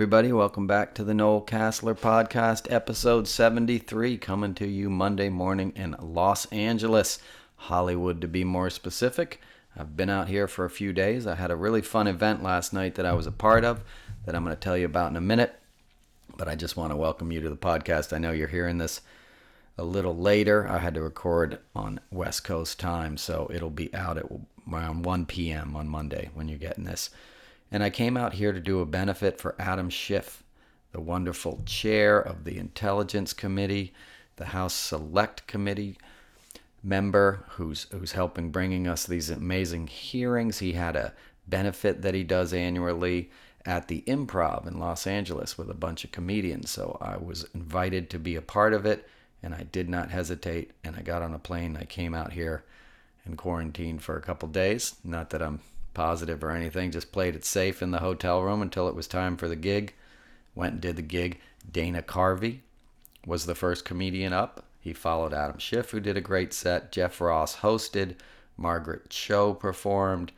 everybody. Welcome back to the Noel Casler Podcast, episode 73, coming to you Monday morning in Los Angeles, Hollywood to be more specific. I've been out here for a few days. I had a really fun event last night that I was a part of that I'm going to tell you about in a minute. But I just want to welcome you to the podcast. I know you're hearing this a little later. I had to record on West Coast time, so it'll be out at around 1 p.m. on Monday when you're getting this. And I came out here to do a benefit for Adam Schiff, the wonderful chair of the Intelligence Committee, the House Select Committee member who's who's helping bringing us these amazing hearings. He had a benefit that he does annually at the Improv in Los Angeles with a bunch of comedians. So I was invited to be a part of it and I did not hesitate and I got on a plane. I came out here and quarantined for a couple days. Not that I'm positive or anything, just played it safe in the hotel room until it was time for the gig. Went and did the gig. Dana Carvey was the first comedian up. He followed Adam Schiff, who did a great set. Jeff Ross hosted. Margaret Cho performed.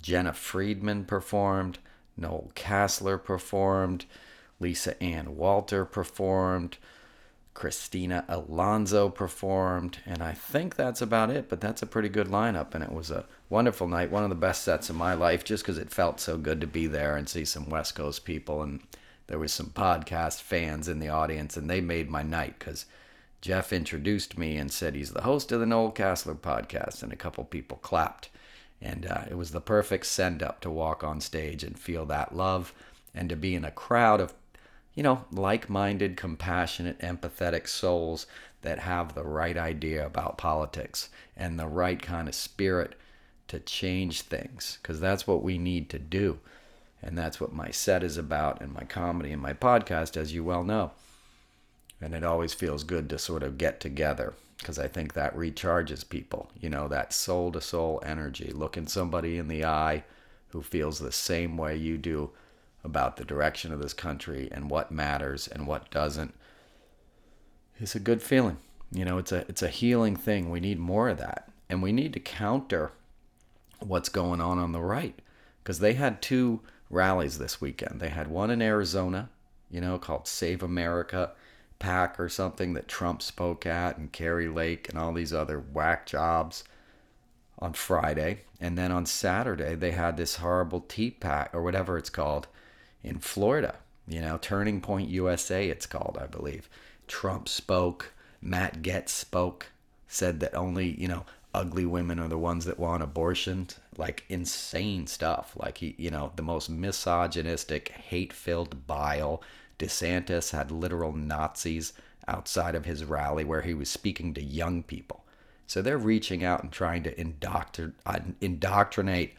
Jena Friedman performed. Noel Casler performed. Lisa Ann Walter performed. Christina Alonso performed, and I think that's about it. But that's a pretty good lineup, and it was a wonderful night. One of the best sets of my life, just because it felt so good to be there and see some West Coast people, and there was some podcast fans in the audience, and they made my night because Jeff introduced me and said he's the host of the Noel Casler podcast, and a couple people clapped, and uh, it was the perfect send up to walk on stage and feel that love, and to be in a crowd of you know, like minded, compassionate, empathetic souls that have the right idea about politics and the right kind of spirit to change things, because that's what we need to do. And that's what my set is about, and my comedy and my podcast, as you well know. And it always feels good to sort of get together because I think that recharges people. You know, that soul to soul energy, looking somebody in the eye who feels the same way you do about the direction of this country and what matters and what doesn't is a good feeling. You know, it's a it's a healing thing. We need more of that. And we need to counter what's going on on the right because they had two rallies this weekend. They had one in Arizona, you know, called Save America PAC or something that Trump spoke at and Kari Lake and all these other whack jobs on Friday. And then on Saturday, they had this horrible tea pack or whatever it's called in Florida. You know, Turning Point USA, it's called, I believe. Trump spoke. Matt Gaetz spoke. Said that only, you know, ugly women are the ones that want abortions. Like insane stuff. Like he, you know, the most misogynistic, hate filled bile. DeSantis had literal Nazis outside of his rally where he was speaking to young people. So they're reaching out and trying to indoctr- uh, indoctrinate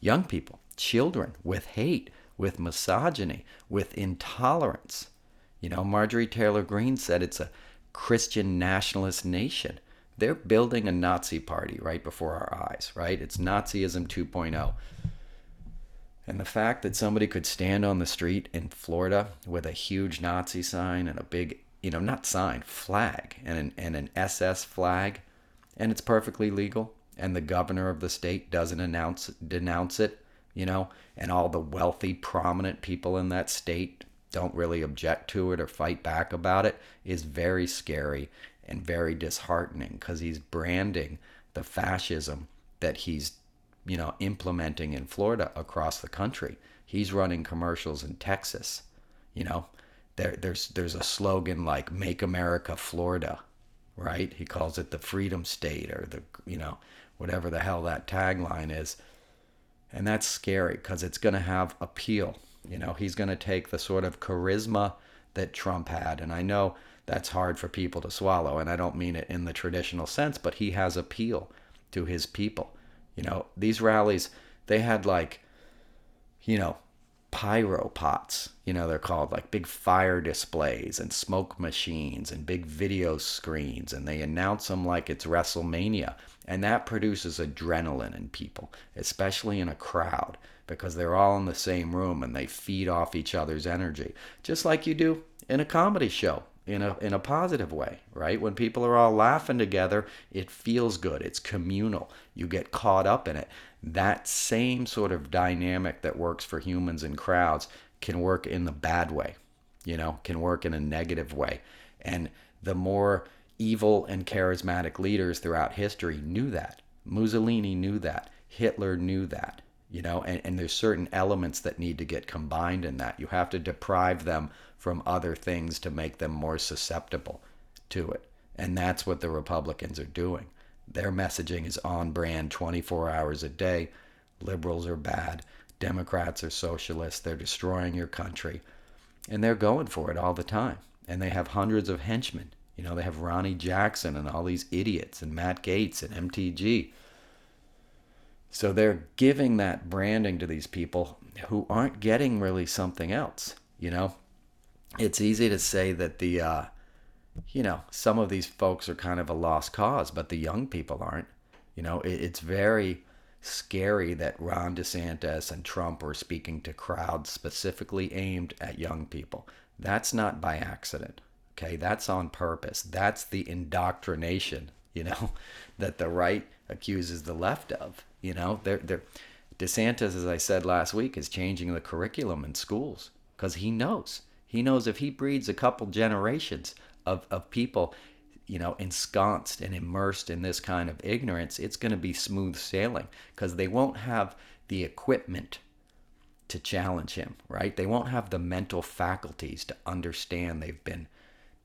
young people, children, with hate with misogyny, with intolerance. You know, Marjorie Taylor Greene said it's a Christian nationalist nation. They're building a Nazi party right before our eyes, right? It's Nazism 2.0. And the fact that somebody could stand on the street in Florida with a huge Nazi sign and a big, you know, not sign, flag, and an, and an SS flag, and it's perfectly legal, and the governor of the state doesn't announce denounce it, you know, and all the wealthy, prominent people in that state don't really object to it or fight back about it is very scary and very disheartening because he's branding the fascism that he's you know implementing in Florida across the country. He's running commercials in Texas. You know, there there's there's a slogan like "Make America Florida," right? He calls it the Freedom State or the you know whatever the hell that tagline is. And that's scary because it's going to have appeal. You know, he's going to take the sort of charisma that Trump had. And I know that's hard for people to swallow. And I don't mean it in the traditional sense, but he has appeal to his people. You know, these rallies, they had like, you know, pyro pots, you know, they're called like big fire displays and smoke machines and big video screens. And they announce them like it's WrestleMania. And that produces adrenaline in people, especially in a crowd, because they're all in the same room and they feed off each other's energy, just like you do in a comedy show in a in a positive way, right? When people are all laughing together, it feels good. It's communal. You get caught up in it. That same sort of dynamic that works for humans and crowds can work in the bad way, you know, can work in a negative way. And the more evil and charismatic leaders throughout history knew that. Mussolini knew that. Hitler knew that. You know, and, and there's certain elements that need to get combined in that. You have to deprive them from other things to make them more susceptible to it. And that's what the Republicans are doing. Their messaging is on brand 24 hours a day. Liberals are bad. Democrats are socialists. They're destroying your country. And they're going for it all the time. And they have hundreds of henchmen. You know, they have Ronny Jackson and all these idiots and Matt Gaetz and MTG. So they're giving that branding to these people who aren't getting really something else. You know, it's easy to say that the, uh, you know, some of these folks are kind of a lost cause, but the young people aren't. You know, it, it's very scary that Ron DeSantis and Trump are speaking to crowds specifically aimed at young people. That's not by accident. Okay, that's on purpose. That's the indoctrination, you know, that the right accuses the left of. You know, they're, they're, DeSantis, as I said last week, is changing the curriculum in schools because he knows. He knows if he breeds a couple generations of, of people, you know, ensconced and immersed in this kind of ignorance, it's going to be smooth sailing because they won't have the equipment to challenge him, right? They won't have the mental faculties to understand they've been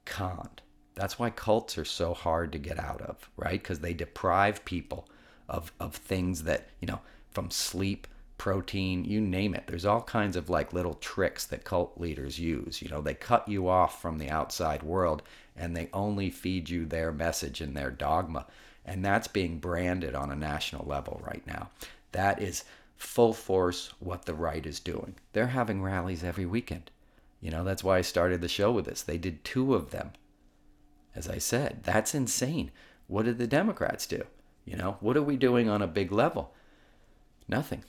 conned. That's why cults are so hard to get out of, right? Because they deprive people of, of things that, you know, from sleep, protein, you name it. There's all kinds of like little tricks that cult leaders use. You know, they cut you off from the outside world and they only feed you their message and their dogma. And that's being branded on a national level right now. That is full force what the right is doing. They're having rallies every weekend. You know, that's why I started the show with this. They did two of them. As I said, that's insane. What did the Democrats do? You know, what are we doing on a big level? Nothing.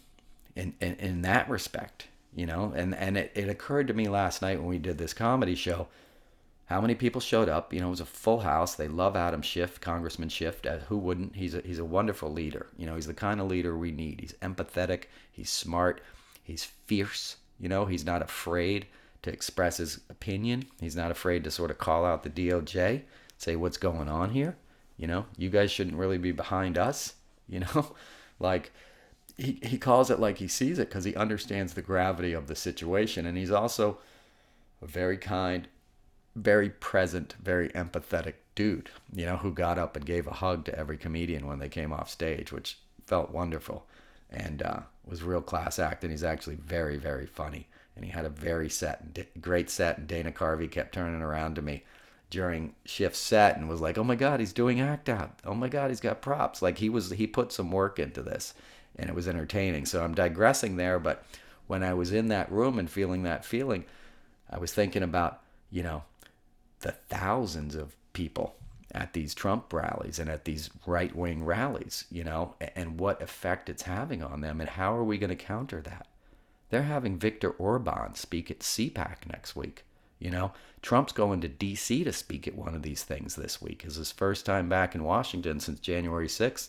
In, in, in that respect, you know, and, and it, it occurred to me last night when we did this comedy show how many people showed up. You know, it was a full house. They love Adam Schiff, Congressman Schiff. Uh, who wouldn't? He's a, he's a wonderful leader. You know, he's the kind of leader we need. He's empathetic, he's smart, he's fierce. You know, he's not afraid to express his opinion. He's not afraid to sort of call out the DOJ, say what's going on here. You know, you guys shouldn't really be behind us. You know, like he, he calls it like he sees it because he understands the gravity of the situation. And he's also a very kind, very present, very empathetic dude, you know, who got up and gave a hug to every comedian when they came off stage, which felt wonderful and uh, was real class act. And he's actually very, very funny and he had a very set, great set. And Dana Carvey kept turning around to me during shift set and was like, "Oh my God, he's doing act out. Oh my God, he's got props." Like he was, he put some work into this, and it was entertaining. So I'm digressing there, but when I was in that room and feeling that feeling, I was thinking about, you know, the thousands of people at these Trump rallies and at these right wing rallies, you know, and what effect it's having on them, and how are we going to counter that? They're having Viktor Orban speak at CPAC next week. You know, Trump's going to D.C. to speak at one of these things this week. It's his first time back in Washington since January 6th,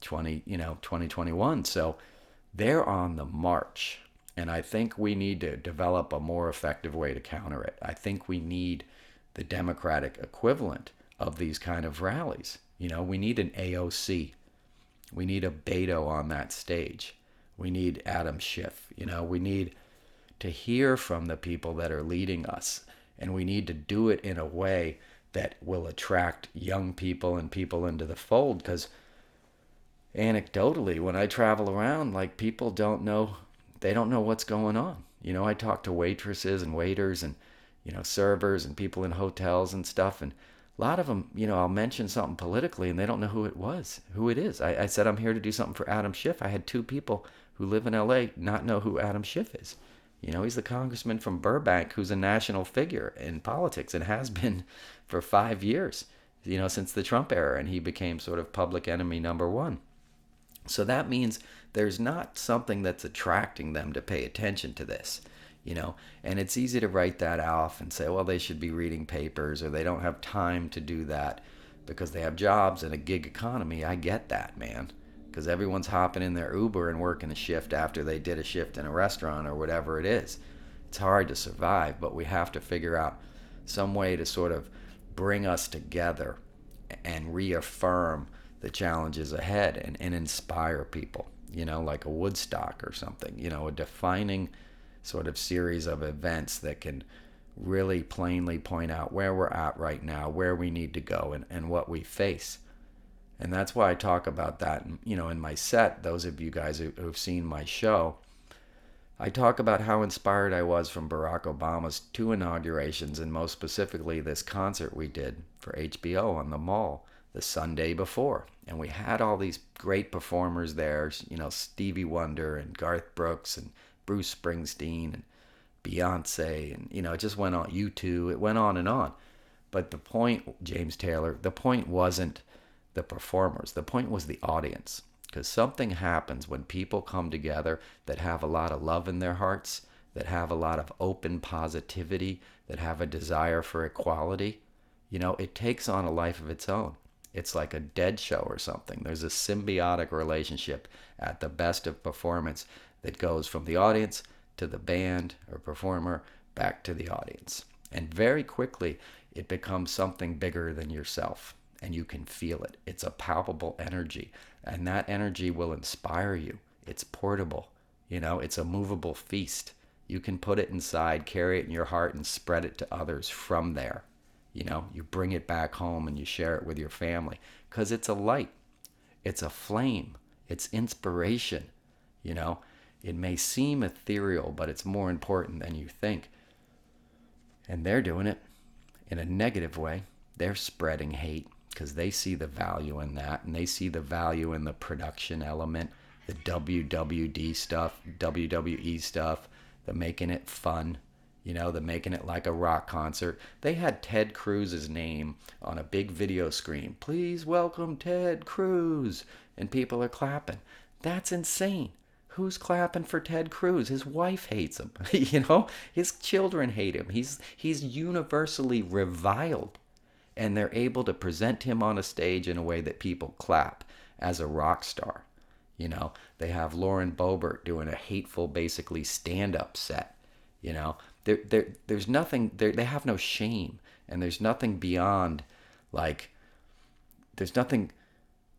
20, you know, 2021. So they're on the march. And I think we need to develop a more effective way to counter it. I think we need the Democratic equivalent of these kind of rallies. You know, we need an AOC. We need a Beto on that stage. We need Adam Schiff. You know, we need to hear from the people that are leading us. And we need to do it in a way that will attract young people and people into the fold. Because anecdotally, when I travel around, like people don't know, they don't know what's going on. You know, I talk to waitresses and waiters and, you know, servers and people in hotels and stuff. And a lot of them, you know, I'll mention something politically and they don't know who it was, who it is. I, I said, I'm here to do something for Adam Schiff. I had two people who live in LA not know who Adam Schiff is. You know, he's the congressman from Burbank who's a national figure in politics and has been for five years, you know, since the Trump era, and he became sort of public enemy number one. So that means there's not something that's attracting them to pay attention to this, you know, and it's easy to write that off and say, well, they should be reading papers or they don't have time to do that because they have jobs and a gig economy. I get that, man because everyone's hopping in their Uber and working a shift after they did a shift in a restaurant or whatever it is. It's hard to survive, but we have to figure out some way to sort of bring us together and reaffirm the challenges ahead and, and inspire people, you know, like a Woodstock or something, you know, a defining sort of series of events that can really plainly point out where we're at right now, where we need to go, and, and what we face. And that's why I talk about that, you know, in my set. Those of you guys who, who've seen my show, I talk about how inspired I was from Barack Obama's two inaugurations, and most specifically this concert we did for HBO on the mall the Sunday before. And we had all these great performers there, you know, Stevie Wonder and Garth Brooks and Bruce Springsteen and Beyonce, and, you know, it just went on, U2, it went on and on. But the point, James Taylor, the point wasn't the performers, the point was the audience. Because something happens when people come together that have a lot of love in their hearts, that have a lot of open positivity, that have a desire for equality. You know, it takes on a life of its own. It's like a dead show or something. There's a symbiotic relationship at the best of performance that goes from the audience to the band or performer back to the audience. And very quickly, it becomes something bigger than yourself and you can feel it. It's a palpable energy, and that energy will inspire you. It's portable, you know, it's a movable feast. You can put it inside, carry it in your heart, and spread it to others from there. You know, you bring it back home and you share it with your family because it's a light, it's a flame, it's inspiration. You know, it may seem ethereal, but it's more important than you think. And they're doing it in a negative way. They're spreading hate because they see the value in that and they see the value in the production element, the WWD stuff, WWE stuff, the making it fun, you know, the making it like a rock concert. They had Ted Cruz's name on a big video screen. Please welcome Ted Cruz. And people are clapping. That's insane. Who's clapping for Ted Cruz? His wife hates him. you know, his children hate him. He's he's universally reviled and they're able to present him on a stage in a way that people clap as a rock star. You know, they have Lauren Boebert doing a hateful, basically stand up set. You know, there, there, there's nothing, they have no shame, and there's nothing beyond like, there's nothing,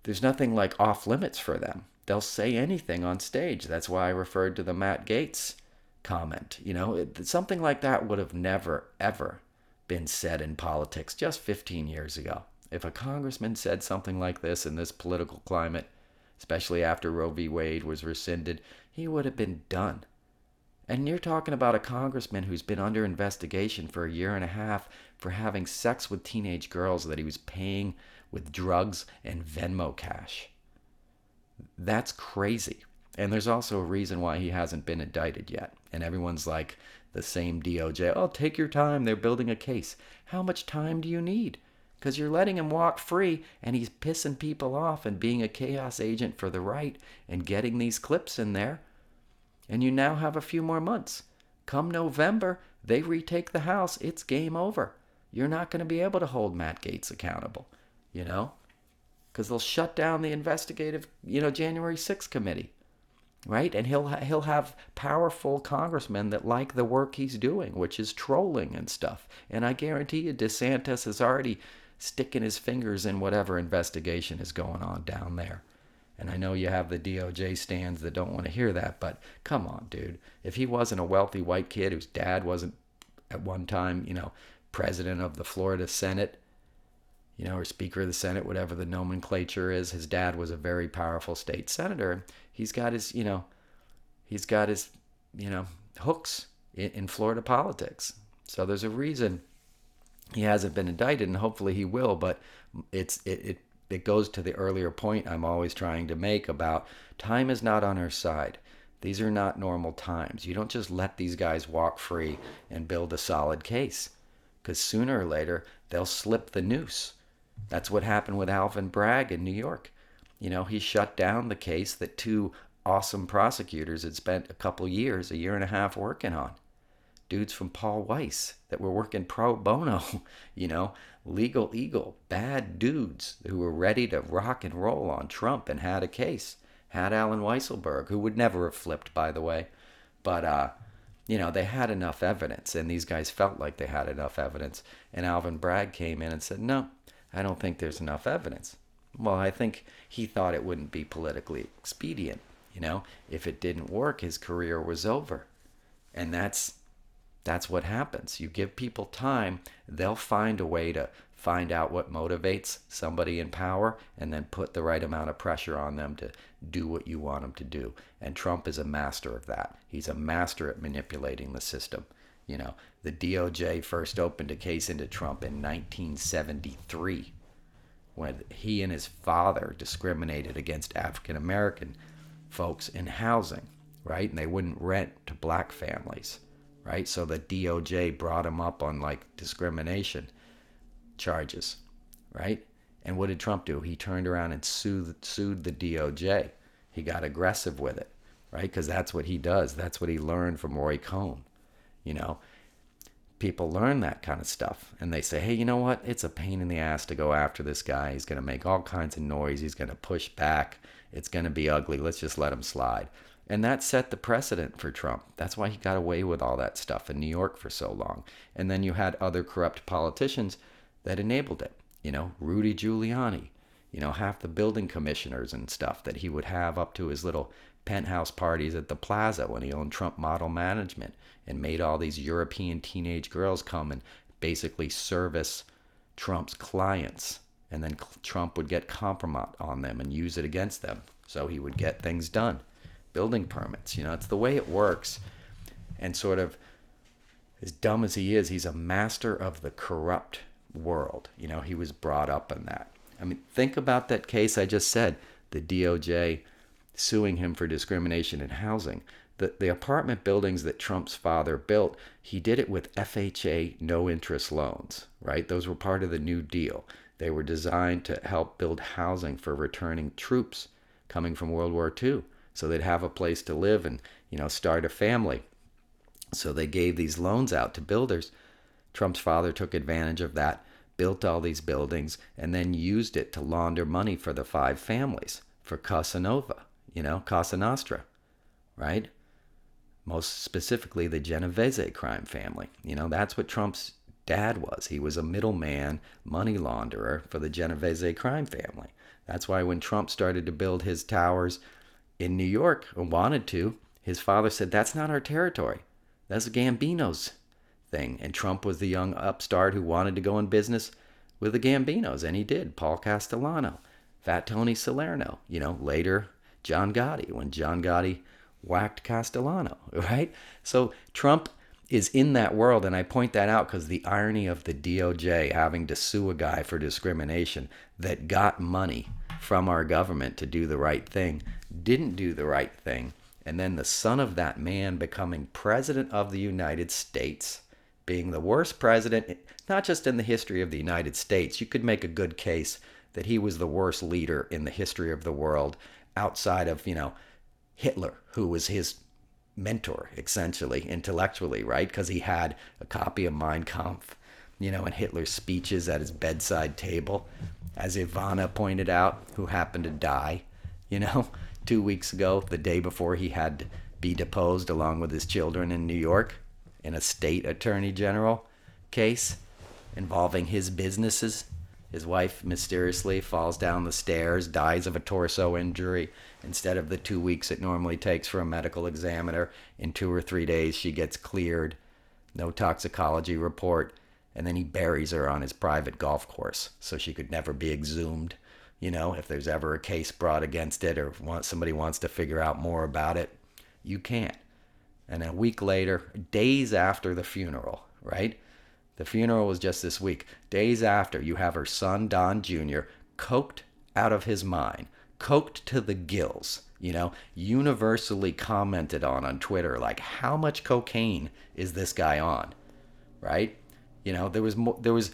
there's nothing like off limits for them. They'll say anything on stage. That's why I referred to the Matt Gaetz comment. You know, it, something like that would have never, ever been said in politics just 15 years ago. If a congressman said something like this in this political climate, especially after Roe v. Wade was rescinded, he would have been done. And you're talking about a congressman who's been under investigation for a year and a half for having sex with teenage girls that he was paying with drugs and Venmo cash. That's crazy. And there's also a reason why he hasn't been indicted yet. And everyone's like, the same DOJ. Oh, take your time. They're building a case. How much time do you need? Because you're letting him walk free and he's pissing people off and being a chaos agent for the right and getting these clips in there. And you now have a few more months. Come November, they retake the House. It's game over. You're not going to be able to hold Matt Gaetz accountable, you know? Because they'll shut down the investigative, you know, January 6th committee right? And he'll he'll have powerful congressmen that like the work he's doing, which is trolling and stuff. And I guarantee you, DeSantis is already sticking his fingers in whatever investigation is going on down there. And I know you have the DOJ stands that don't want to hear that, but come on, dude. If he wasn't a wealthy white kid whose dad wasn't at one time, you know, president of the Florida Senate, you know, or Speaker of the Senate, whatever the nomenclature is. His dad was a very powerful state senator. He's got his, you know, he's got his, you know, hooks in, in Florida politics. So there's a reason he hasn't been indicted, and hopefully he will. But it's it, it it goes to the earlier point I'm always trying to make about time is not on our side. These are not normal times. You don't just let these guys walk free and build a solid case because sooner or later they'll slip the noose. That's what happened with Alvin Bragg in New York. You know, he shut down the case that two awesome prosecutors had spent a couple years, a year and a half working on. Dudes from Paul Weiss that were working pro bono, you know, legal eagle, bad dudes who were ready to rock and roll on Trump and had a case. Had Alan Weisselberg, who would never have flipped, by the way. But, uh, you know, they had enough evidence, and these guys felt like they had enough evidence. And Alvin Bragg came in and said, No, I don't think there's enough evidence. Well, I think he thought it wouldn't be politically expedient. You know, if it didn't work, his career was over. And that's that's what happens. You give people time, they'll find a way to find out what motivates somebody in power and then put the right amount of pressure on them to do what you want them to do. And Trump is a master of that. He's a master at manipulating the system. You know, the DOJ first opened a case into Trump in 1973 when he and his father discriminated against African American folks in housing, right? And they wouldn't rent to black families, right? So the DOJ brought him up on like discrimination charges, right? And what did Trump do? He turned around and sued, sued the DOJ. He got aggressive with it, right? Because that's what he does. That's what he learned from Roy Cohn. You know, people learn that kind of stuff and they say, hey, you know what? It's a pain in the ass to go after this guy. He's going to make all kinds of noise. He's going to push back. It's going to be ugly. Let's just let him slide. And that set the precedent for Trump. That's why he got away with all that stuff in New York for so long. And then you had other corrupt politicians that enabled it. You know, Rudy Giuliani, you know, half the building commissioners and stuff that he would have up to his little penthouse parties at the plaza when he owned Trump Model Management and made all these European teenage girls come and basically service Trump's clients. And then Trump would get compromise on them and use it against them. So he would get things done. Building permits, you know, it's the way it works. And sort of as dumb as he is, he's a master of the corrupt world. You know, he was brought up in that. I mean, think about that case I just said the DOJ suing him for discrimination in housing. The, the apartment buildings that Trump's father built, he did it with FHA no interest loans, right? Those were part of the New Deal. They were designed to help build housing for returning troops coming from World War II so they'd have a place to live and, you know, start a family. So they gave these loans out to builders. Trump's father took advantage of that, built all these buildings, and then used it to launder money for the five families, for casanova you know, Cosa Nostra, right? Most specifically, the Genovese crime family. You know, that's what Trump's dad was. He was a middleman, money launderer for the Genovese crime family. That's why when Trump started to build his towers in New York wanted to, his father said, That's not our territory. That's Gambino's thing. And Trump was the young upstart who wanted to go in business with the Gambinos, and he did. Paul Castellano, Fat Tony Salerno, you know, later John Gotti, when John Gotti whacked Castellano, right? So Trump is in that world, and I point that out because the irony of the DOJ having to sue a guy for discrimination that got money from our government to do the right thing, didn't do the right thing, and then the son of that man becoming president of the United States, being the worst president, not just in the history of the United States, you could make a good case that he was the worst leader in the history of the world outside of, you know, Hitler, who was his mentor, essentially, intellectually, right? Because he had a copy of Mein Kampf, you know, in Hitler's speeches at his bedside table, as Ivana pointed out, who happened to die, you know, two weeks ago, the day before he had to be deposed along with his children in New York in a state attorney general case involving his businesses. His wife mysteriously falls down the stairs, dies of a torso injury. Instead of the two weeks it normally takes for a medical examiner, in two or three days she gets cleared. No toxicology report. And then he buries her on his private golf course so she could never be exhumed. You know, if there's ever a case brought against it or if somebody wants to figure out more about it, you can't. And a week later, days after the funeral, right? The funeral was just this week. Days after, you have her son, Don Jr., coked out of his mind, coked to the gills, you know, universally commented on on Twitter, like, how much cocaine is this guy on? Right? You know, there was more, there was,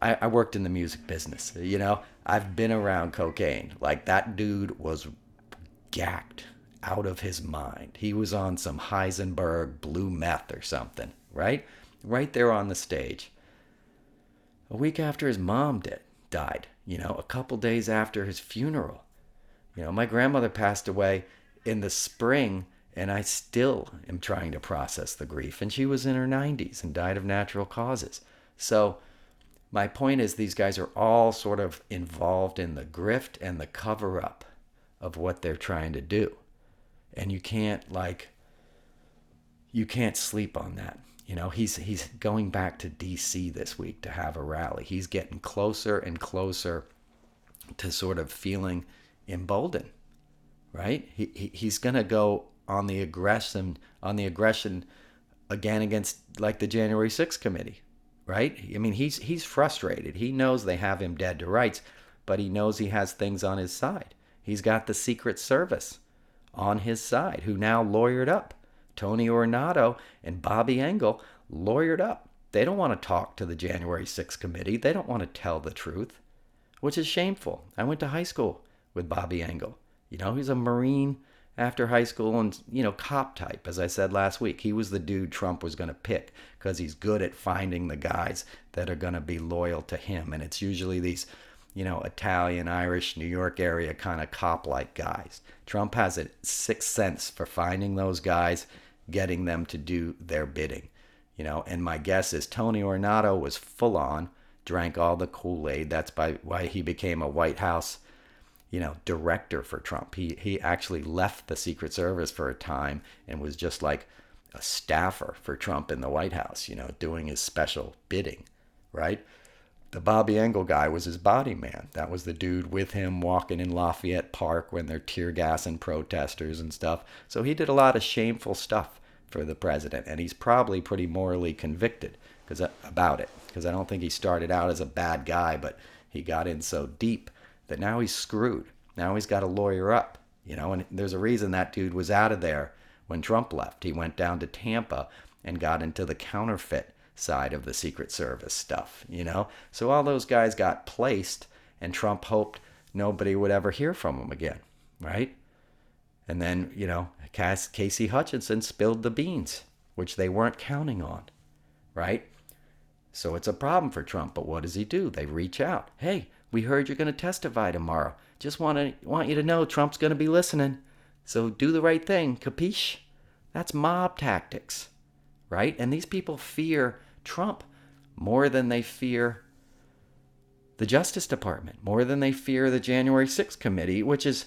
I, I worked in the music business, you know, I've been around cocaine. Like, that dude was gacked out of his mind. He was on some Heisenberg blue meth or something, right? Right there on the stage. A week after his mom did, died, you know, a couple days after his funeral. You know, my grandmother passed away in the spring And I still am trying to process the grief. And she was in her 90s and died of natural causes. So, my point is, these guys are all sort of involved in the grift and the cover up of what they're trying to do. And you can't, like, you can't sleep on that. You know, he's he's going back to DC this week to have a rally. He's getting closer and closer to sort of feeling emboldened, right? He, he he's going to go on the aggression on the aggression again against like the January 6th committee, right? I mean, he's he's frustrated. He knows they have him dead to rights, but he knows he has things on his side. He's got the Secret Service on his side who now lawyered up Tony Ornato and Bobby Engel lawyered up. They don't want to talk to the January 6th committee. They don't want to tell the truth, which is shameful. I went to high school with Bobby Engel. You know, he's a Marine after high school and, you know, cop type, as I said last week. He was the dude Trump was going to pick because he's good at finding the guys that are going to be loyal to him. And it's usually these, you know, Italian, Irish, New York area kind of cop like guys. Trump has a sixth sense for finding those guys getting them to do their bidding. You know, and my guess is Tony Ornato was full on, drank all the Kool-Aid. That's by why he became a White House, you know, director for Trump. He he actually left the Secret Service for a time and was just like a staffer for Trump in the White House, you know, doing his special bidding, right? The Bobby Engel guy was his body man. That was the dude with him walking in Lafayette Park when they're tear gassing protesters and stuff. So he did a lot of shameful stuff for the president, and he's probably pretty morally convicted because uh, about it. Because I don't think he started out as a bad guy, but he got in so deep that now he's screwed. Now he's got a lawyer up, you know. And there's a reason that dude was out of there when Trump left. He went down to Tampa and got into the counterfeit side of the Secret Service stuff, you know? So all those guys got placed, and Trump hoped nobody would ever hear from him again, right? And then, you know, Casey Hutchinson spilled the beans, which they weren't counting on, right? So it's a problem for Trump, but what does he do? They reach out. Hey, we heard you're going to testify tomorrow. Just want to want you to know Trump's going to be listening. So do the right thing, capiche? That's mob tactics, right? And these people fear Trump more than they fear the Justice Department, more than they fear the January 6th committee, which is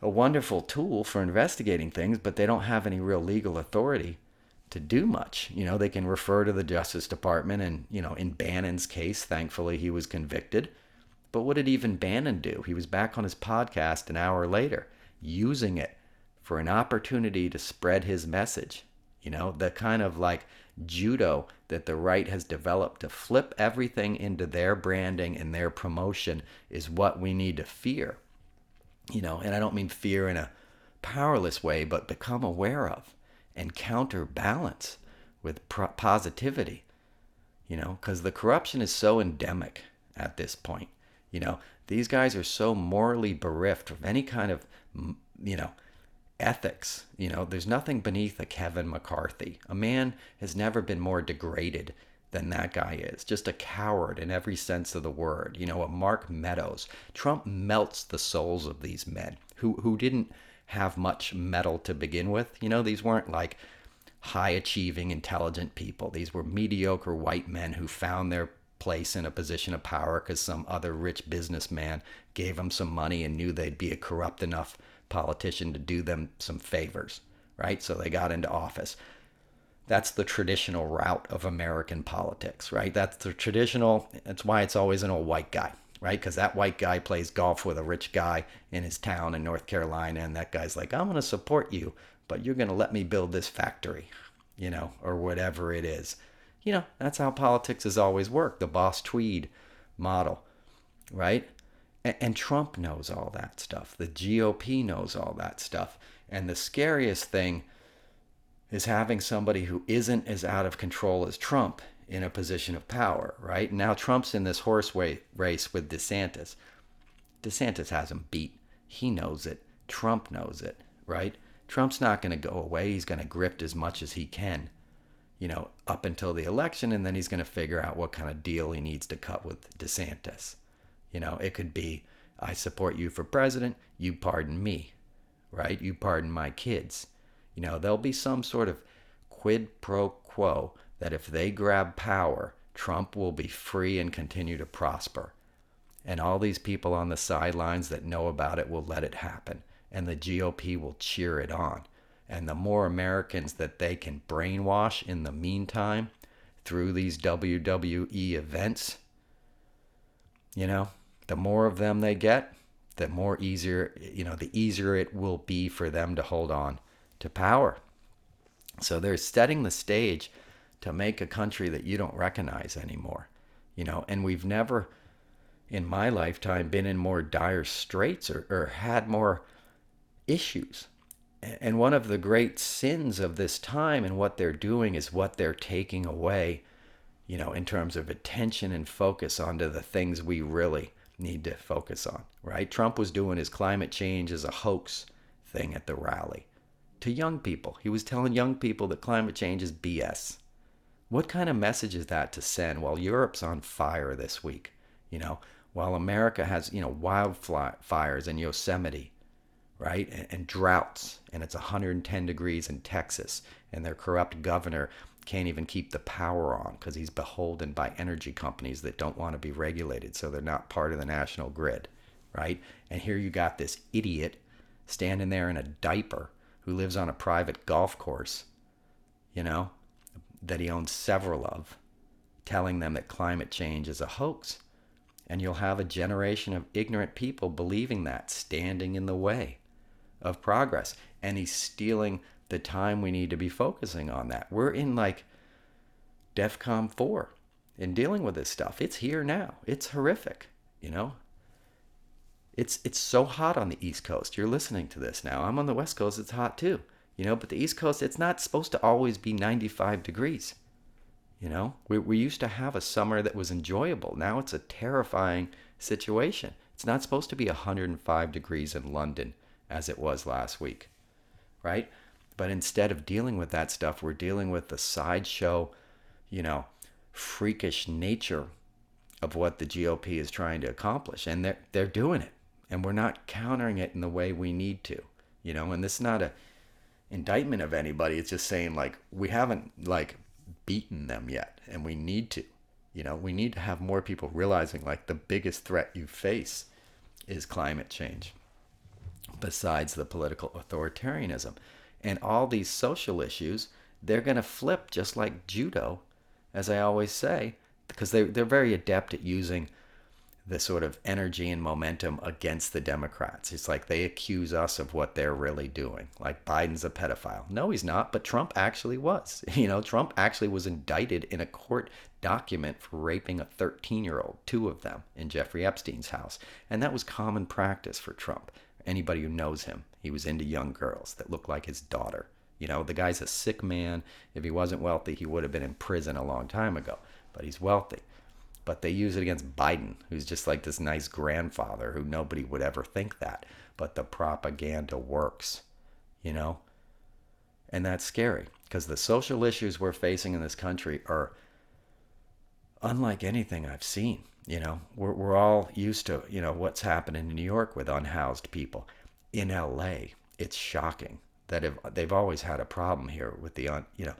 a wonderful tool for investigating things, but they don't have any real legal authority to do much. You know, they can refer to the Justice Department, and, you know, in Bannon's case, thankfully he was convicted. But what did even Bannon do? He was back on his podcast an hour later, using it for an opportunity to spread his message. You know, the kind of like judo that the right has developed to flip everything into their branding and their promotion is what we need to fear. You know, and I don't mean fear in a powerless way, but become aware of and counterbalance with pro- positivity. You know, because the corruption is so endemic at this point. You know, these guys are so morally bereft of any kind of, you know, ethics. You know, there's nothing beneath a Kevin McCarthy. A man has never been more degraded than that guy is. Just a coward in every sense of the word. You know, a Mark Meadows. Trump melts the souls of these men who, who didn't have much mettle to begin with. You know, these weren't like high achieving, intelligent people. These were mediocre white men who found their place in a position of power because some other rich businessman gave them some money and knew they'd be a corrupt enough politician to do them some favors, right? So they got into office. That's the traditional route of American politics, right? That's the traditional, that's why it's always an old white guy, right? Because that white guy plays golf with a rich guy in his town in North Carolina, and that guy's like, I'm going to support you, but you're going to let me build this factory, you know, or whatever it is. You know, that's how politics has always worked the Boss Tweed model, right? And, Trump knows all that stuff. The GOP knows all that stuff. And the scariest thing is having somebody who isn't as out of control as Trump in a position of power, right? Now Trump's in this horse race with DeSantis. DeSantis has him beat. He knows it. Trump knows it, right? Trump's not going to go away. He's going to grift as much as he can, you know, up until the election, and then he's going to figure out what kind of deal he needs to cut with DeSantis. You know, it could be I support you for president, you pardon me, right? You pardon my kids. You know, there'll be some sort of quid pro quo that if they grab power, Trump will be free and continue to prosper. And all these people on the sidelines that know about it will let it happen. And the GOP will cheer it on. And the more Americans that they can brainwash in the meantime through these WWE events, you know, the more of them they get, the more easier, you know, the easier it will be for them to hold on to power. So they're setting the stage to make a country that you don't recognize anymore, you know, and we've never in my lifetime been in more dire straits or, or had more issues. And one of the great sins of this time and what they're doing is what they're taking away, you know, in terms of attention and focus onto the things we really need to focus on, right? Trump was doing his climate change as a hoax thing at the rally to young people. He was telling young people that climate change is BS. What kind of message is that to send while Europe's on fire this week? You know, while America has, you know, wildfires in Yosemite, right? And, and, droughts, and it's 110 degrees in Texas, and their corrupt governor can't even keep the power on because he's beholden by energy companies that don't want to be regulated, so they're not part of the national grid, right? And here you got this idiot standing there in a diaper who lives on a private golf course, you know, that he owns several of, telling them that climate change is a hoax and you'll have a generation of ignorant people believing that, standing in the way of progress. And he's stealing the time we need to be focusing on that. We're in like DEFCON 4 in dealing with this stuff. It's here now. It's horrific, you know? It's it's so hot on the East Coast. You're listening to this now. I'm on the West Coast. It's hot too. You know, but the East Coast, it's not supposed to always be 95 degrees. You know, we, we used to have a summer that was enjoyable. Now it's a terrifying situation. It's not supposed to be 105 degrees in London as it was last week, right? But instead of dealing with that stuff, we're dealing with the sideshow, you know, freakish nature of what the GOP is trying to accomplish. And they're, they're doing it. And we're not countering it in the way we need to, you know, and this is not a indictment of anybody. It's just saying like we haven't like beaten them yet, and we need to. You know, we need to have more people realizing like the biggest threat you face is climate change, besides the political authoritarianism. And all these social issues, they're going to flip just like judo, as I always say, because they, they're very adept at using the sort of energy and momentum against the Democrats. It's like they accuse us of what they're really doing. Like Biden's a pedophile. No, he's not, but Trump actually was. You know, Trump actually was indicted in a court document for raping a 13 year old, two of them, in Jeffrey Epstein's house. And that was common practice for Trump. Anybody who knows him, he was into young girls that looked like his daughter. You know, the guy's a sick man. If he wasn't wealthy, he would have been in prison a long time ago, but he's wealthy but they use it against Biden, who's just like this nice grandfather who nobody would ever think that. But the propaganda works, you know? And that's scary because the social issues we're facing in this country are unlike anything I've seen. You know, we're, we're all used to, you know, what's happening in New York with unhoused people. In LA, it's shocking that if, they've always had a problem here with the, un, you know,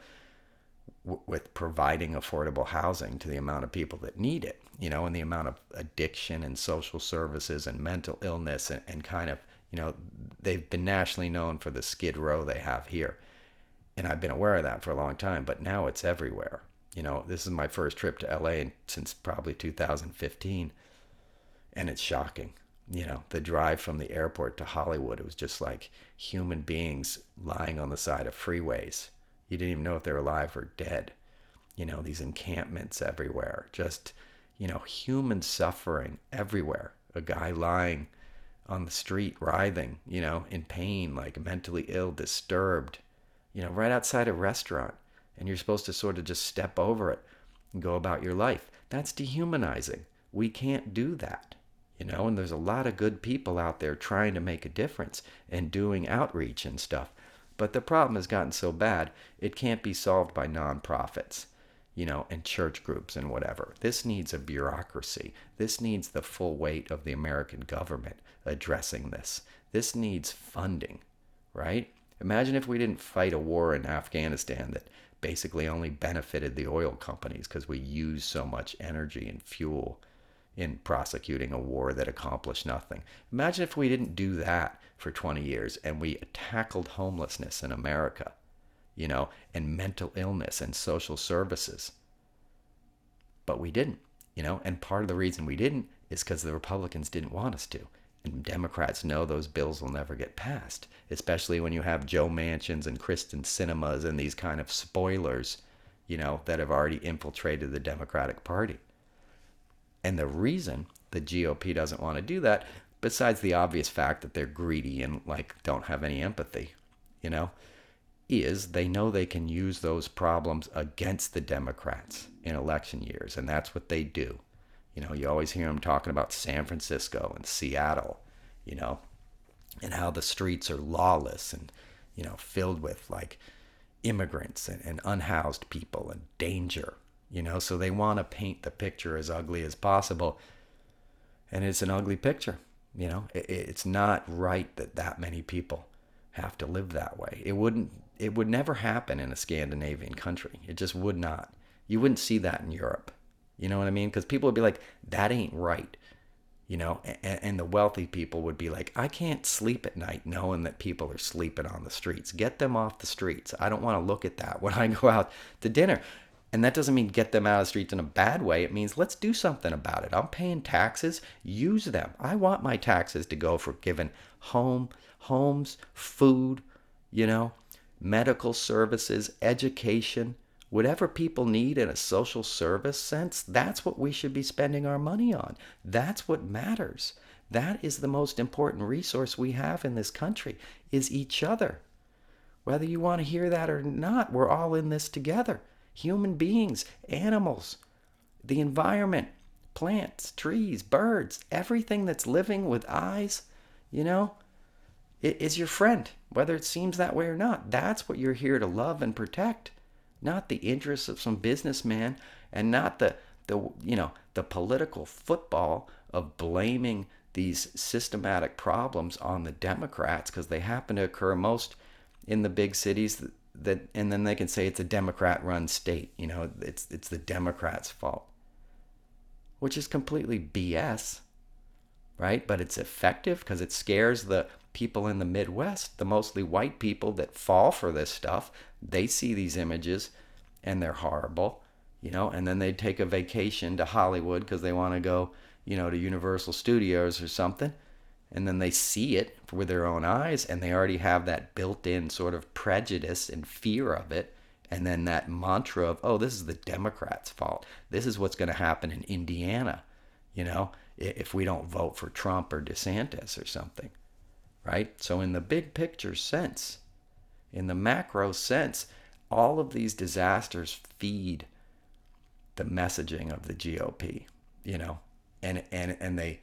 with providing affordable housing to the amount of people that need it, you know, and the amount of addiction and social services and mental illness and, and kind of, you know, they've been nationally known for the skid row they have here. And I've been aware of that for a long time, but now it's everywhere. You know, this is my first trip to LA since probably 2015, and it's shocking. You know, the drive from the airport to Hollywood, it was just like human beings lying on the side of freeways you didn't even know if they're alive or dead. You know, these encampments everywhere, just, you know, human suffering everywhere. A guy lying on the street, writhing, you know, in pain, like mentally ill, disturbed, you know, right outside a restaurant. And you're supposed to sort of just step over it and go about your life. That's dehumanizing. We can't do that, you know, and there's a lot of good people out there trying to make a difference and doing outreach and stuff. But the problem has gotten so bad, it can't be solved by nonprofits, you know, and church groups and whatever. This needs a bureaucracy. This needs the full weight of the American government addressing this. This needs funding, right? Imagine if we didn't fight a war in Afghanistan that basically only benefited the oil companies because we used so much energy and fuel in prosecuting a war that accomplished nothing. Imagine if we didn't do that for 20 years and we tackled homelessness in America, you know, and mental illness and social services. But we didn't, you know, and part of the reason we didn't is because the Republicans didn't want us to. And Democrats know those bills will never get passed, especially when you have Joe Manchins and Kyrsten Sinemas and these kind of spoilers, you know, that have already infiltrated the Democratic Party. And the reason the GOP doesn't want to do that, besides the obvious fact that they're greedy and like don't have any empathy, you know, is they know they can use those problems against the Democrats in election years. And that's what they do. You know, you always hear them talking about San Francisco and Seattle, you know, and how the streets are lawless and, you know, filled with like immigrants and, and unhoused people and danger you know? So they want to paint the picture as ugly as possible and it's an ugly picture you know? It, it's not right that that many people have to live that way. It wouldn't it would never happen in a scandinavian country. It just would not. You wouldn't see that in europe you know what i mean because people would be like that ain't right you know and, and the wealthy people would be like i can't sleep at night knowing that people are sleeping on the streets get them off the streets i don't want to look at that when i go out to dinner and that doesn't mean get them out of the streets in a bad way. It means let's do something about it. I'm paying taxes, use them. I want my taxes to go for giving home, homes, food, you know, medical services, education, whatever people need in a social service sense, that's what we should be spending our money on. That's what matters. That is the most important resource we have in this country is each other. Whether you want to hear that or not, we're all in this together human beings, animals, the environment, plants, trees, birds, everything that's living with eyes, you know, is your friend, whether it seems that way or not. That's what you're here to love and protect, not the interests of some businessman and not the, the you know, the political football of blaming these systematic problems on the Democrats because they happen to occur most in the big cities that and then they can say it's a democrat run state you know it's it's the democrats fault. Which is completely bs right? But it's effective because it scares the people in the midwest the mostly white people that fall for this stuff they see these images and they're horrible you know and then they take a vacation to hollywood because they want to go you know to universal studios or something and then they see it with their own eyes and they already have that built-in sort of prejudice and fear of it and then that mantra of oh this is the democrats fault. This is what's going to happen in indiana you know if we don't vote for trump or desantis or something right so in the big picture sense in the macro sense all of these disasters feed the messaging of the gop you know and and and they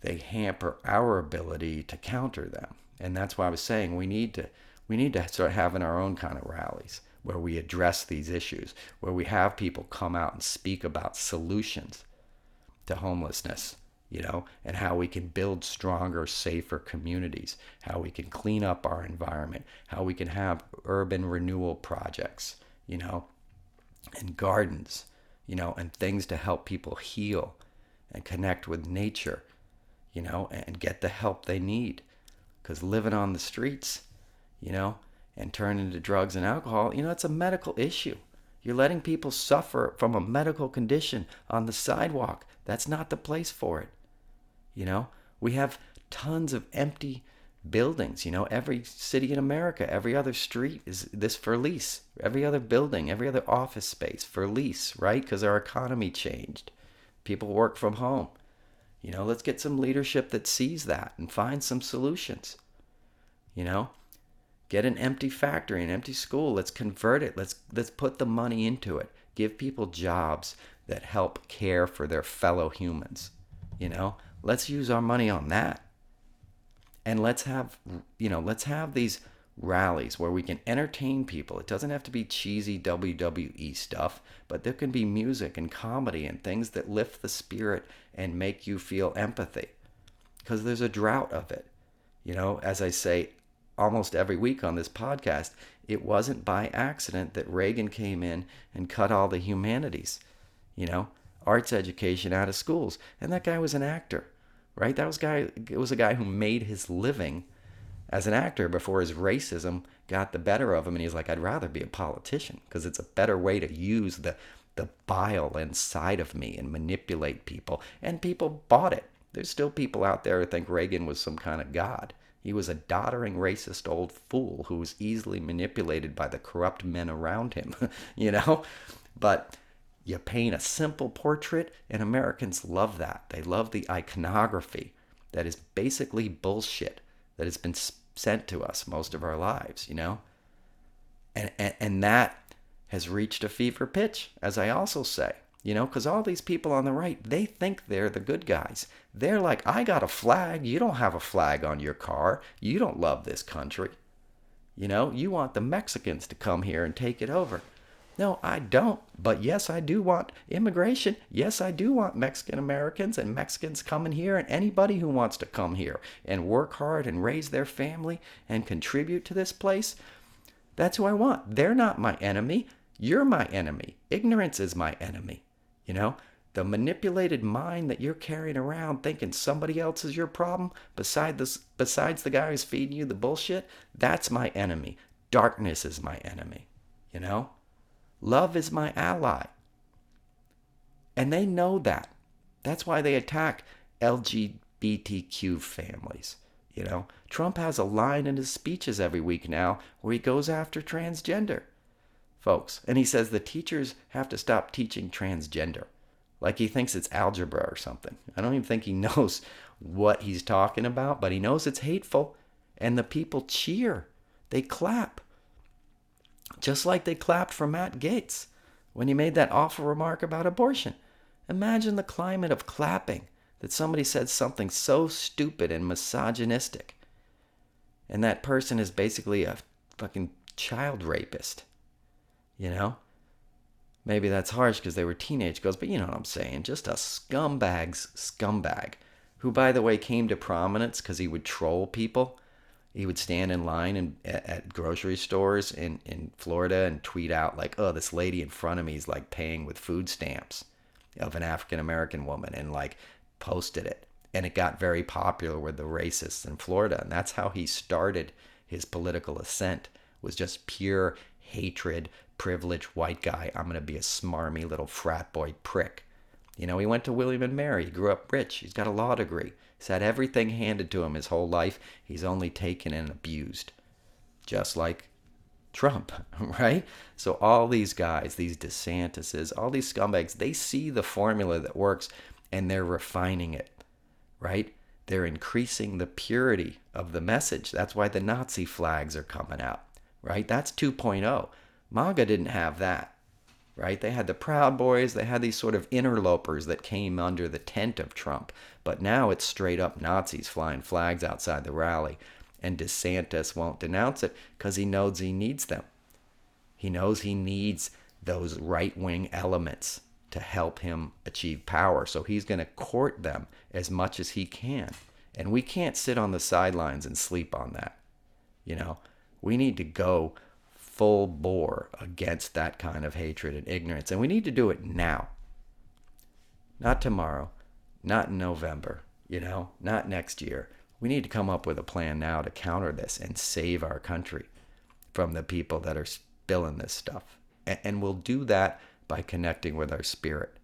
they hamper our ability to counter them. And that's why I was saying we need to we need to start having our own kind of rallies where we address these issues, where we have people come out and speak about solutions to homelessness, you know, and how we can build stronger, safer communities, how we can clean up our environment, how we can have urban renewal projects, you know, and gardens, you know, and things to help people heal and connect with nature you know, and get the help they need. Because living on the streets, you know, and turning to drugs and alcohol, you know, it's a medical issue. You're letting people suffer from a medical condition on the sidewalk. That's not the place for it. You know, we have tons of empty buildings. You know, every city in America, every other street is this for lease. Every other building, every other office space for lease, right? Because our economy changed. People work from home. You know, let's get some leadership that sees that and find some solutions. You know, get an empty factory, an empty school. Let's convert it. Let's let's put the money into it. Give people jobs that help care for their fellow humans. You know, let's use our money on that. And let's have, you know, let's have these rallies where we can entertain people. It doesn't have to be cheesy WWE stuff, but there can be music and comedy and things that lift the spirit and make you feel empathy. Because there's a drought of it. You know, as I say almost every week on this podcast, it wasn't by accident that Reagan came in and cut all the humanities, you know, arts education out of schools. And that guy was an actor, right? That was guy it was a guy who made his living as an actor before his racism got the better of him and he's like I'd rather be a politician because it's a better way to use the the bile inside of me and manipulate people and people bought it. There's still people out there who think Reagan was some kind of god. He was a doddering, racist old fool who was easily manipulated by the corrupt men around him, you know? But you paint a simple portrait, and Americans love that. They love the iconography that is basically bullshit that has been sent to us most of our lives, you know? And, and, and that has reached a fever pitch, as I also say. You know, because all these people on the right, they think they're the good guys. They're like, I got a flag. You don't have a flag on your car. You don't love this country. You know, you want the Mexicans to come here and take it over. No, I don't. But yes, I do want immigration. Yes, I do want Mexican Americans and Mexicans coming here and anybody who wants to come here and work hard and raise their family and contribute to this place. That's who I want. They're not my enemy. You're my enemy. Ignorance is my enemy. You know, the manipulated mind that you're carrying around thinking somebody else is your problem beside this, besides the guy who's feeding you the bullshit, that's my enemy. Darkness is my enemy. You know? Love is my ally. And they know that. That's why they attack LGBTQ families. You know, Trump has a line in his speeches every week now where he goes after transgender folks. And he says the teachers have to stop teaching transgender. Like he thinks it's algebra or something. I don't even think he knows what he's talking about, but he knows it's hateful. And the people cheer, they clap. Just like they clapped for Matt Gaetz when he made that awful remark about abortion. Imagine the climate of clapping that somebody said something so stupid and misogynistic. And that person is basically a fucking child rapist. You know? Maybe that's harsh because they were teenage girls, but you know what I'm saying. Just a scumbag's scumbag. Who, by the way, came to prominence because he would troll people. He would stand in line in, at, grocery stores in, in Florida and tweet out, like, oh, this lady in front of me is like paying with food stamps of an African American woman and like posted it. And it got very popular with the racists in Florida. And that's how he started his political ascent was just pure hatred, privileged white guy. I'm to be a smarmy little frat boy prick. You know, he went to William and Mary. He grew up rich. He's got a law degree. He's had everything handed to him his whole life. He's only taken and abused. Just like Trump, right? So all these guys, these DeSantises, all these scumbags, they see the formula that works and they're refining it, right? They're increasing the purity of the message. That's why the Nazi flags are coming out, right? That's 2.0. MAGA didn't have that, right? They had the Proud Boys, they had these sort of interlopers that came under the tent of Trump. But now it's straight up Nazis flying flags outside the rally. And DeSantis won't denounce it because he knows he needs them. He knows he needs those right wing elements to help him achieve power. So he's going to court them as much as he can. And we can't sit on the sidelines and sleep on that. You know, we need to go full bore against that kind of hatred and ignorance. And we need to do it now. Not tomorrow, not in November, you know, not next year. We need to come up with a plan now to counter this and save our country from the people that are spilling this stuff. And we'll do that by connecting with our spirit,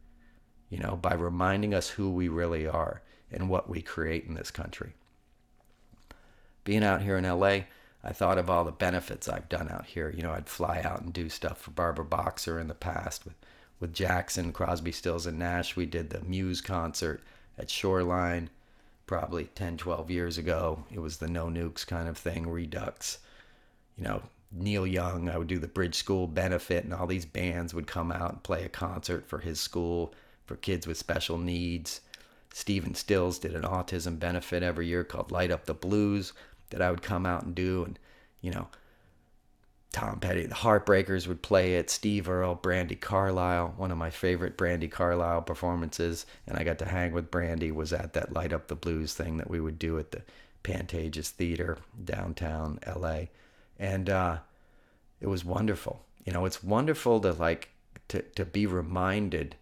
you know, by reminding us who we really are and what we create in this country. Being out here in LA, I thought of all the benefits I've done out here. You know, I'd fly out and do stuff for Barbara Boxer in the past with, with Jackson, Crosby, Stills, and Nash. We did the Muse concert at Shoreline probably 10, 12 years ago. It was the No Nukes kind of thing, Redux. You know, Neil Young, I would do the Bridge School benefit, and all these bands would come out and play a concert for his school for kids with special needs. Stephen Stills did an autism benefit every year called Light Up the Blues that I would come out and do. And, you know, Tom Petty, the Heartbreakers would play it, Steve Earle, Brandi Carlile, one of my favorite Brandi Carlile performances. And I got to hang with Brandi, was at that Light Up the Blues thing that we would do at the Pantages Theater, downtown LA. And uh, it was wonderful. You know, it's wonderful to like to, to be reminded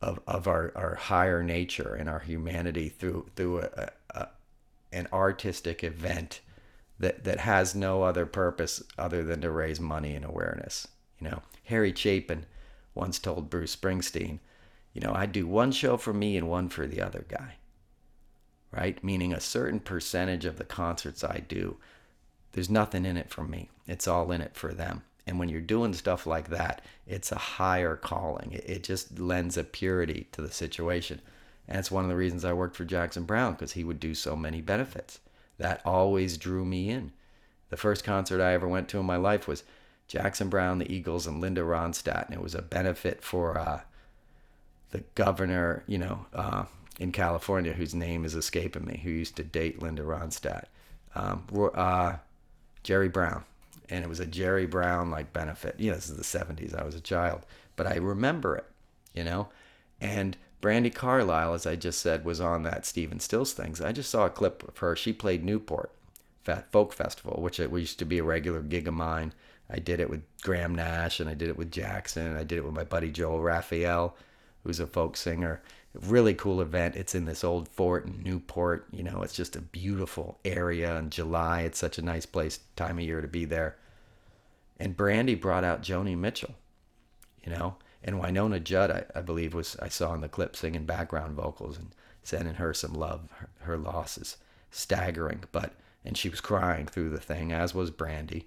of, of our, our higher nature and our humanity through through a, a, an artistic event that, that has no other purpose other than to raise money and awareness. You know, Harry Chapin once told Bruce Springsteen, you know, I do one show for me and one for the other guy. Right? Meaning a certain percentage of the concerts I do, there's nothing in it for me. It's all in it for them. And when you're doing stuff like that, it's a higher calling. It, just lends a purity to the situation. And it's one of the reasons I worked for Jackson Browne because he would do so many benefits. That always drew me in. The first concert I ever went to in my life was Jackson Browne, the Eagles, and Linda Ronstadt. And it was a benefit for uh, the governor, you know, uh, in California, whose name is escaping me, who used to date Linda Ronstadt, um, uh, Jerry Brown, and it was a Jerry Brown like benefit. You know, this is the '70s. I was a child, but I remember it, you know, and Brandi Carlile, as I just said, was on that Stephen Stills things. I just saw a clip of her. She played Newport Folk Festival, which it used to be a regular gig of mine. I did it with Graham Nash, and I did it with Jackson, and I did it with my buddy Joel Rafael who's a folk singer. Really cool event. It's in this old fort in Newport. You know, it's just a beautiful area in July. It's such a nice place, time of year to be there. And Brandi brought out Joni Mitchell, you know, and Wynonna Judd, I, I believe, was I saw in the clip singing background vocals and sending her some love. Her, her loss is staggering, but and she was crying through the thing, as was Brandi.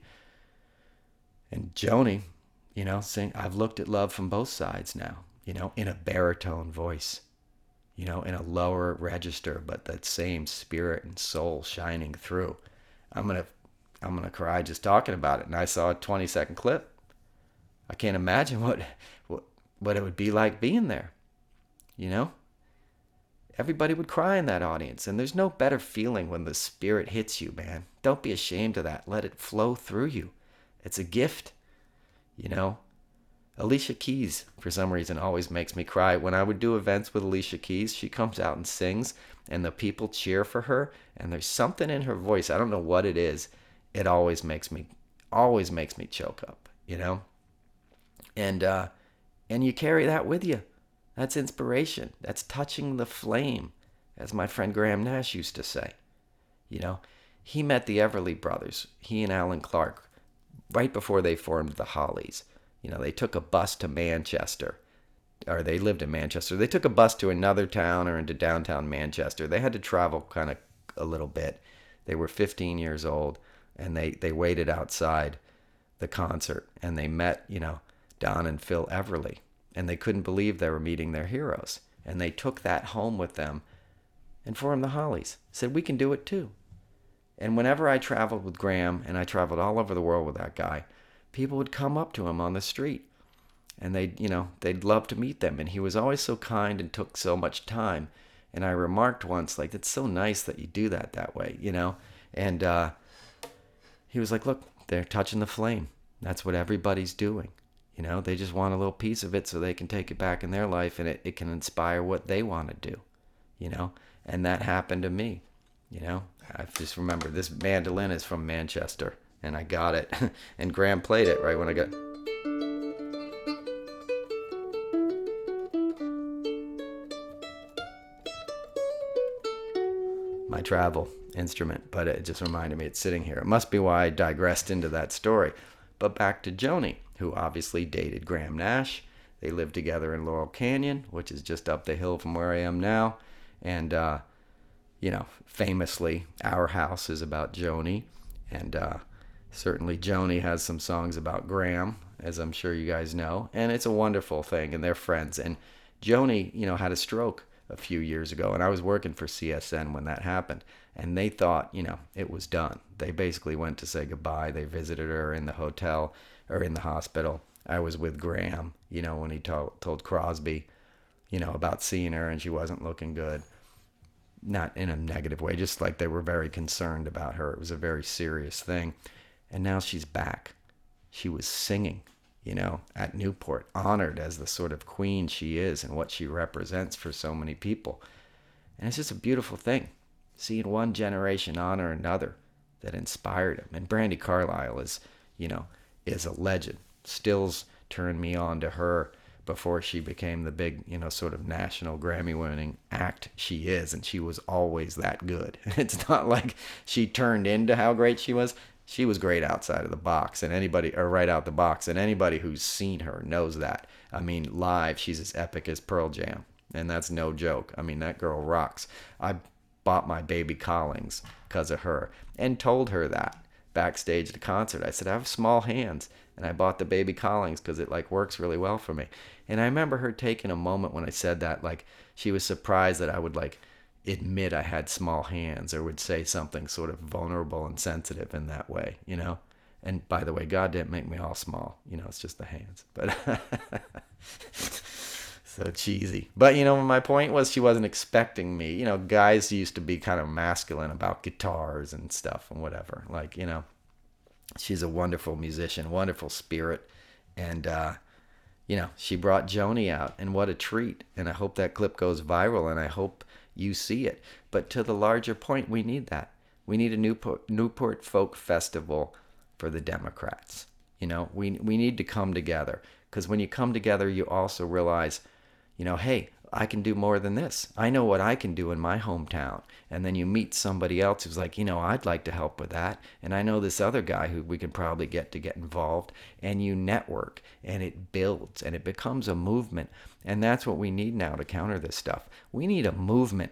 And Joni, you know, saying, I've looked at love from both sides now you know, in a baritone voice, you know, in a lower register, but that same spirit and soul shining through. I'm gonna, I'm gonna cry just talking about it. And I saw a 20 second clip. I can't imagine what, what, it would be like being there. You know, everybody would cry in that audience, and there's no better feeling when the spirit hits you, man. Don't be ashamed of that. Let it flow through you. It's a gift. You know, Alicia Keys, for some reason, always makes me cry. When I would do events with Alicia Keys, she comes out and sings, and the people cheer for her, and there's something in her voice. I don't know what it is. It always makes me, always makes me choke up, you know. And uh, and you carry that with you. That's inspiration. That's touching the flame, as my friend Graham Nash used to say. You know, he met the Everly brothers. He and Allan Clarke, right before they formed the Hollies you know, they took a bus to Manchester, or they lived in Manchester. They took a bus to another town or into downtown Manchester. They had to travel kind of a little bit. They were 15 years old, and they they waited outside the concert, and they met, you know, Don and Phil Everly, and they couldn't believe they were meeting their heroes, and they took that home with them, and formed the Hollies. Said we can do it too. And whenever I traveled with Graham, and I traveled all over the world with that guy, people would come up to him on the street and they'd, you know, they'd love to meet them. And he was always so kind and took so much time. And I remarked once, like, it's so nice that you do that that way, you know? And uh, he was like, look, they're touching the flame. That's what everybody's doing. You know, they just want a little piece of it so they can take it back in their life and it, it can inspire what they want to do, you know? And that happened to me, you know? I just remember this mandolin is from Manchester and I got it. and Graham played it right when I got. My travel instrument, but it just reminded me it's sitting here. It must be why I digressed into that story. But back to Joni, who obviously dated Graham Nash. They lived together in Laurel Canyon, which is just up the hill from where I am now. And, uh, you know, famously, Our House is about Joni. And uh, Certainly, Joni has some songs about Graham, as I'm sure you guys know, and it's a wonderful thing, and they're friends. And Joni, you know, had a stroke a few years ago, and I was working for CSN when that happened, and they thought, you know, it was done. They basically went to say goodbye. They visited her in the hotel or in the hospital. I was with Graham, you know, when he told told Crosby, you know, about seeing her and she wasn't looking good. Not in a negative way, just like they were very concerned about her. It was a very serious thing. And now she's back. She was singing, you know, at Newport, honored as the sort of queen she is and what she represents for so many people. And it's just a beautiful thing. seeing one generation honor another that inspired him. And Brandi Carlile is, you know, is a legend. Stills turned me on to her before she became the big, you know, sort of national Grammy winning act she is. And she was always that good. It's not like she turned into how great she was. She was great outside of the box, and anybody, or right out the box, and anybody who's seen her knows that. I mean, live, she's as epic as Pearl Jam, and that's no joke. I mean, that girl rocks. I bought my baby Collings because of her, and told her that backstage at the concert. I said, I have small hands, and I bought the baby Collings because it like works really well for me. And I remember her taking a moment when I said that, like she was surprised that I would like admit I had small hands or would say something sort of vulnerable and sensitive in that way, you know. And by the way, God didn't make me all small, you know. It's just the hands, but. so cheesy. But you know, my point was she wasn't expecting me. You know, guys used to be kind of masculine about guitars and stuff and whatever. Like, you know, she's a wonderful musician, wonderful spirit, and uh, you know, she brought Joni out, and what a treat! And I hope that clip goes viral, and I hope you see it. But to the larger point, we need that. We need a Newport, Newport Folk Festival for the Democrats. You know, we we need to come together because when you come together, you also realize, you know, hey, I can do more than this. I know what I can do in my hometown. And then you meet somebody else who's like, you know, I'd like to help with that. And I know this other guy who we can probably get to get involved. And you network and it builds and it becomes a movement. And that's what we need now to counter this stuff. We need a movement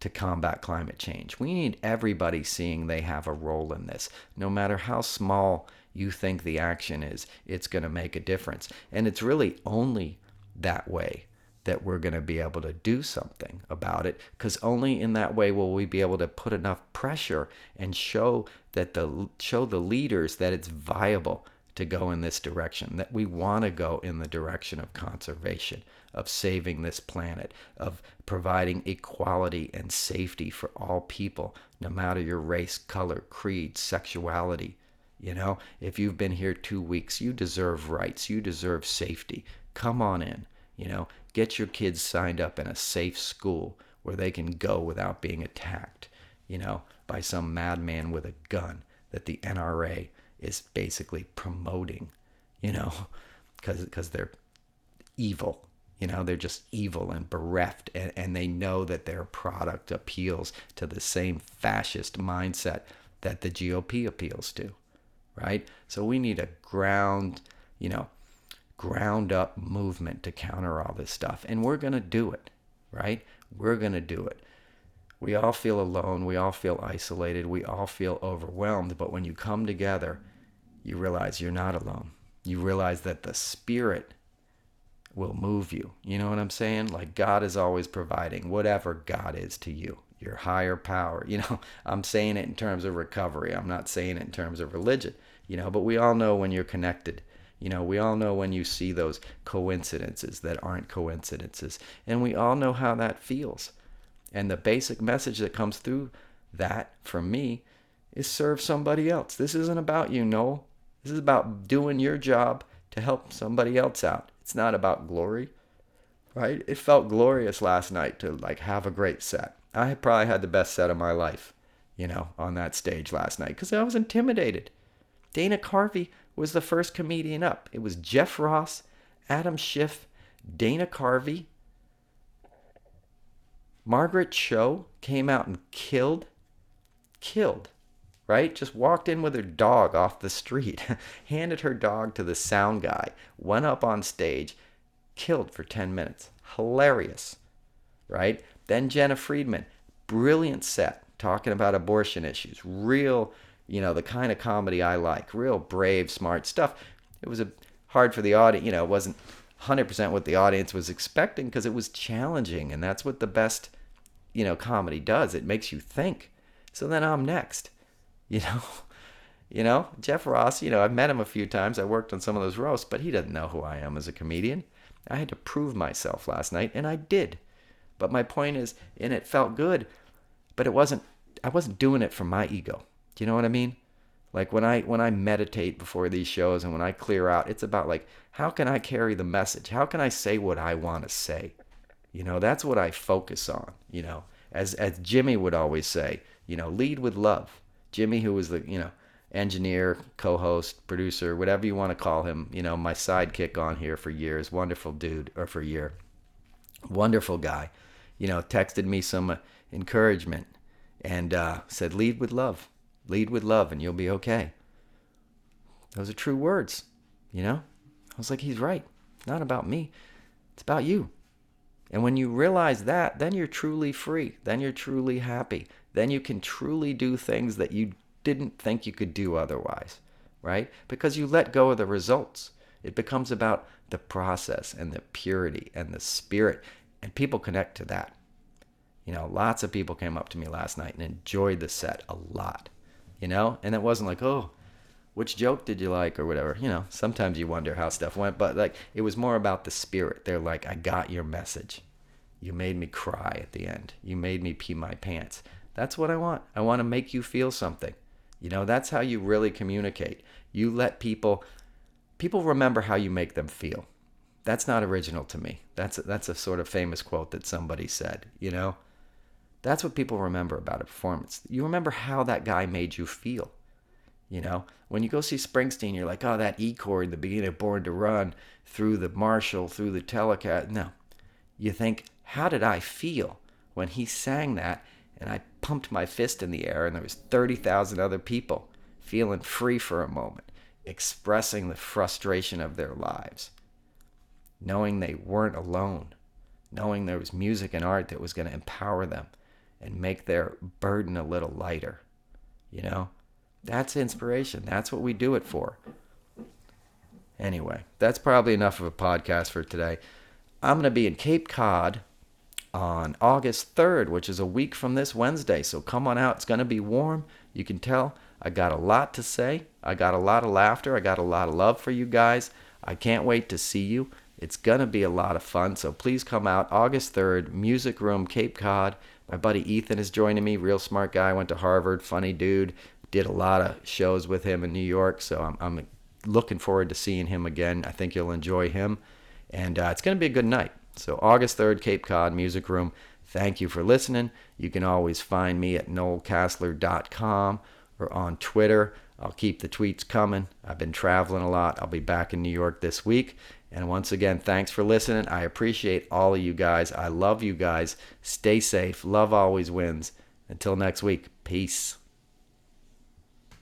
to combat climate change. We need everybody seeing they have a role in this. No matter how small you think the action is, it's going to make a difference. And it's really only that way that we're going to be able to do something about it because only in that way will we be able to put enough pressure and show that the show the leaders that it's viable to go in this direction that we want to go in the direction of conservation of saving this planet of providing equality and safety for all people no matter your race color creed sexuality. You know if you've been here 2 weeks you deserve rights you deserve safety. Come on in you know Get your kids signed up in a safe school where they can go without being attacked, you know, by some madman with a gun that the NRA is basically promoting, you know, because because they're evil. You know, they're just evil and bereft, and, and they know that their product appeals to the same fascist mindset that the GOP appeals to, right? So we need a ground, you know, ground up movement to counter all this stuff. And we're going to do it, right? We're going to do it. We all feel alone. We all feel isolated. We all feel overwhelmed. But when you come together, you realize you're not alone. You realize that the Spirit will move you. You know what I'm saying? Like God is always providing whatever God is to you, your higher power. You know, I'm saying it in terms of recovery. I'm not saying it in terms of religion, you know, but we all know when you're connected you know, we all know when you see those coincidences that aren't coincidences, and we all know how that feels. And the basic message that comes through that from me is serve somebody else. This isn't about you, Noel. This is about doing your job to help somebody else out. It's not about glory, right? It felt glorious last night to like have a great set. I probably had the best set of my life, you know, on that stage last night because I was intimidated. Dana Carvey was the first comedian up. It was Jeff Ross, Adam Schiff, Dana Carvey. Margaret Cho came out and killed, killed, right? Just walked in with her dog off the street, handed her dog to the sound guy, went up on stage, killed for 10 minutes. Hilarious, right? Then Jena Friedman, brilliant set, talking about abortion issues, real you know, the kind of comedy I like, real brave, smart stuff. It was a, hard for the audience, you know, it wasn't 100% what the audience was expecting because it was challenging. And that's what the best, you know, comedy does. It makes you think. So then I'm next, you know. You know, Jeff Ross, you know, I've met him a few times. I worked on some of those roasts, but he doesn't know who I am as a comedian. I had to prove myself last night, and I did. But my point is, and it felt good, but it wasn't, I wasn't doing it for my ego. Do you know what I mean? Like when I when I meditate before these shows and when I clear out, it's about like how can I carry the message? How can I say what I want to say? You know, that's what I focus on, you know. as as Jimmy would always say, you know, lead with love. Jimmy, who was the you know engineer, co-host, producer, whatever you want to call him, you know, my sidekick on here for years, wonderful dude, or for a year, wonderful guy, you know, texted me some uh, encouragement and uh, said, lead with love, lead with love, and you'll be okay. Those are true words, you know. I was like, he's right. Not about me. It's about you. And when you realize that, then you're truly free. Then you're truly happy. Then you can truly do things that you didn't think you could do otherwise, right? Because you let go of the results. It becomes about the process and the purity and the spirit. And people connect to that. You know, lots of people came up to me last night and enjoyed the set a lot, you know? And it wasn't like, oh, which joke did you like? or whatever you know? Sometimes you wonder how stuff went but like it was more about the spirit. They're like i got your message. You made me cry at the end. You made me pee my pants. That's what i want. I want to make you feel something. You know that's how you really communicate. You let people people remember how you make them feel. That's not original to me. That's a, that's a sort of famous quote that somebody said you know that's what people remember about a performance you remember how that guy made you feel you know, when you go see Springsteen, you're like, oh, that E chord, the beginning of Born to Run, through the Marshall, through the Telecaster. No. You think, how did I feel when he sang that and I pumped my fist in the air and there was 30,000 other people feeling free for a moment, expressing the frustration of their lives, knowing they weren't alone, knowing there was music and art that was going to empower them and make their burden a little lighter, you know? That's inspiration. That's what we do it for. Anyway, that's probably enough of a podcast for today. I'm going to be in Cape Cod on August 3rd, which is a week from this Wednesday. So come on out. It's going to be warm. You can tell I got a lot to say. I got a lot of laughter. I got a lot of love for you guys. I can't wait to see you. It's going to be a lot of fun. So please come out August 3rd, Music Room, Cape Cod. My buddy Ethan is joining me. Real smart guy. Went to Harvard. Funny dude did a lot of shows with him in New York, so I'm, I'm looking forward to seeing him again. I think you'll enjoy him, and uh, it's going to be a good night. So August 3rd, Cape Cod Music Room. Thank you for listening. You can always find me at noelcasler.com or on Twitter. I'll keep the tweets coming. I've been traveling a lot. I'll be back in New York this week. And once again, thanks for listening. I appreciate all of you guys. I love you guys. Stay safe. Love always wins. Until next week, peace.